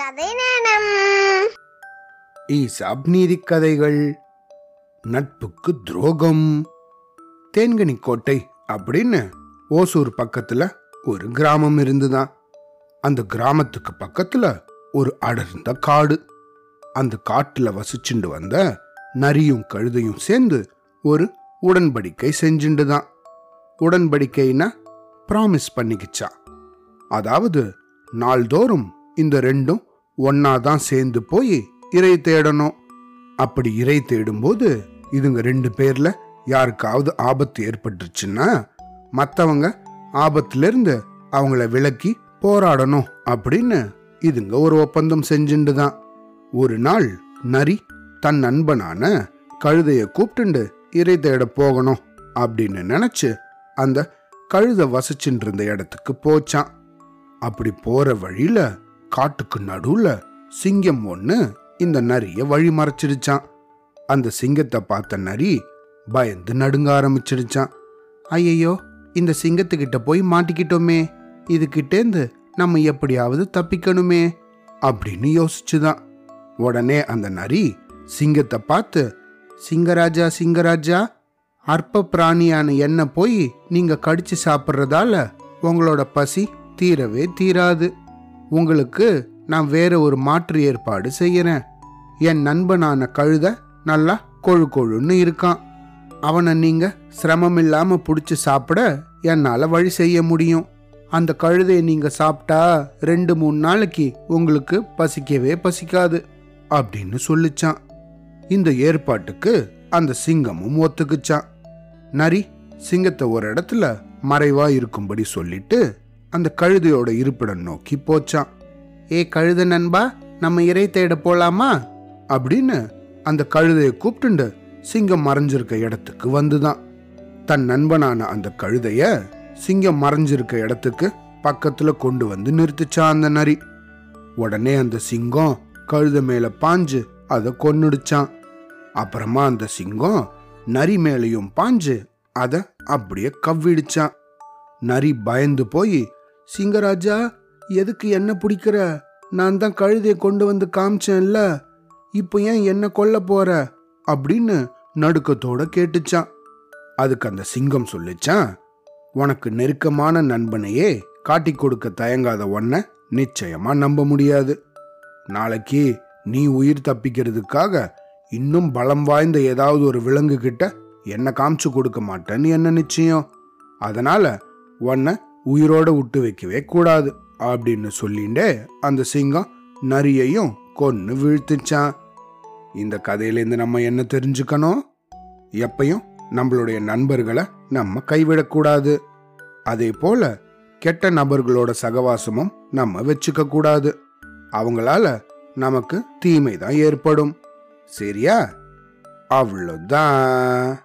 கதை நேரம் ஈசாப் நீதி கதைகள். நட்புக்கு துரோகம். தேன்கனி கோட்டை அப்படின்னு ஓசூர் பக்கத்துல ஒரு கிராமம் இருந்துதான். அந்த கிராமத்துக்கு பக்கத்துல ஒரு அடர்ந்த காடு. அந்த காட்டுல வசிச்சுண்டு வந்த நரியும் கழுதையும் சேர்ந்து ஒரு உடன்படிக்கை செஞ்சுண்டுதான். உடன்படிக்கைனா ப்ராமிஸ் பண்ணிக்கிச்சா. அதாவது நாள்தோறும் இந்த ரெண்டும் ஒன்னாதான் சேர்ந்து போய் இறை தேடணும். அப்படி இறை தேடும்போது இதுங்க ரெண்டு பேர்ல யாருக்காவது ஆபத்து ஏற்பட்டுருச்சுன்னா மற்றவங்க ஆபத்திலிருந்து அவங்கள விலக்கி போராடணும் அப்படின்னு இதுங்க ஒரு ஒப்பந்தம் செஞ்சுண்டு தான். ஒரு நாள் நரி தன் நண்பனான கழுதைய கூப்பிட்டுண்டு இறை தேட போகணும் அப்படின்னு நினைச்சு அந்த கழுதை வசிச்சுட்டு இருந்த இடத்துக்கு போச்சான். அப்படி போற வழியில காட்டுக்கு நடுவுல சிங்கம் ஒண்ணு இந்த நரிய வழி மறைச்சிடுச்சான் அந்த சிங்கத்தை பார்த்த நரி பயந்து நடுங்க ஆரம்பிச்சிடுச்சான் ஐயையோ இந்த சிங்கத்துக்கிட்ட போய் மாட்டிக்கிட்டோமே. இதுகிட்டேந்து நம்ம எப்படியாவது தப்பிக்கணுமே அப்படின்னு யோசிச்சுதான். உடனே அந்த நரி சிங்கத்தை பார்த்து சிங்கராஜா சிங்கராஜா அற்ப பிராணியான என்ன போய் நீங்க கடிச்சு சாப்பிட்றதால உங்களோட பசி தீரவே தீராது. உங்களுக்கு நான் வேற ஒரு மாற்று ஏற்பாடு செய்யறேன் என் நண்பனான கழுத நல்லா கொழு கொழுன்னு இருக்கான். அவனை நீங்க சிரமம் இல்லாம பிடிச்சி சாப்பிட என்னால வழி செய்ய முடியும். அந்த கழுதையை நீங்க சாப்பிட்டா ரெண்டு மூணு நாளைக்கு உங்களுக்கு பசிக்கவே பசிக்காது அப்படின்னு சொல்லிச்சான். இந்த ஏற்பாட்டுக்கு அந்த சிங்கமும் ஒத்துக்குச்சான். நரி சிங்கத்தை ஒரு இடத்துல மறைவா இருக்கும்படி சொல்லிட்டு அந்த கழுதையோட இருப்பிடம் நோக்கி போச்சான். ஏ கழுத நண்பா நம்ம இறை தேட போலாமா? அப்படின்னு அந்த கழுதையை கூப்பிட்டுண்டு சிங்கம் மறைஞ்சிருக்க இடத்துக்கு வந்துதான். தன் நண்பனான அந்த கழுதைய சிங்கம் மறைஞ்சிருக்க இடத்துக்கு பக்கத்துல கொண்டு வந்து நிறுத்துச்சான் அந்த நரி. உடனே அந்த சிங்கம் கழுத மேல பாஞ்சு அதை கொன்னுடுச்சான். அப்புறமா அந்த சிங்கம் நரி மேலையும் பாஞ்சு அதை அப்படியே கவ்விடுச்சான். நரி பயந்து போய் சிங்கராஜா எதுக்கு என்ன பிடிக்கிற? நான் தான் கழுதையை கொண்டு வந்து காமிச்சேன்ல இப்போ ஏன் என்ன கொல்ல போற? அப்படின்னு நடுக்கத்தோட கேட்டுச்சான். அதுக்கு அந்த சிங்கம் சொல்லிச்சான் உனக்கு நெருக்கமான நண்பனையே காட்டி கொடுக்க தயங்காத ஒன்ன நிச்சயமா நம்ப முடியாது. நாளைக்கு நீ உயிர் தப்பிக்கிறதுக்காக இன்னும் பலம் வாய்ந்த ஏதாவது ஒரு விலங்கு கிட்ட என்ன காமிச்சு கொடுக்க மாட்டேன்னு என்ன நிச்சயம்? அதனால உன்னை உயிரோடு விட்டு வைக்கவே கூடாது அப்படின்னு சொல்லிண்டே அந்த சிங்கம் நரியையும் கொன்று வீழ்த்துச்சான். இந்த கதையிலேருந்து நம்ம என்ன தெரிஞ்சுக்கணும்? எப்பையும் நம்மளுடைய நண்பர்களை நம்ம கைவிடக்கூடாது. அதே போல கெட்ட நபர்களோட சகவாசமும் நம்ம வச்சுக்க கூடாது. அவங்களால நமக்கு தீமை தான் ஏற்படும். சரியா? அவ்வளோதான்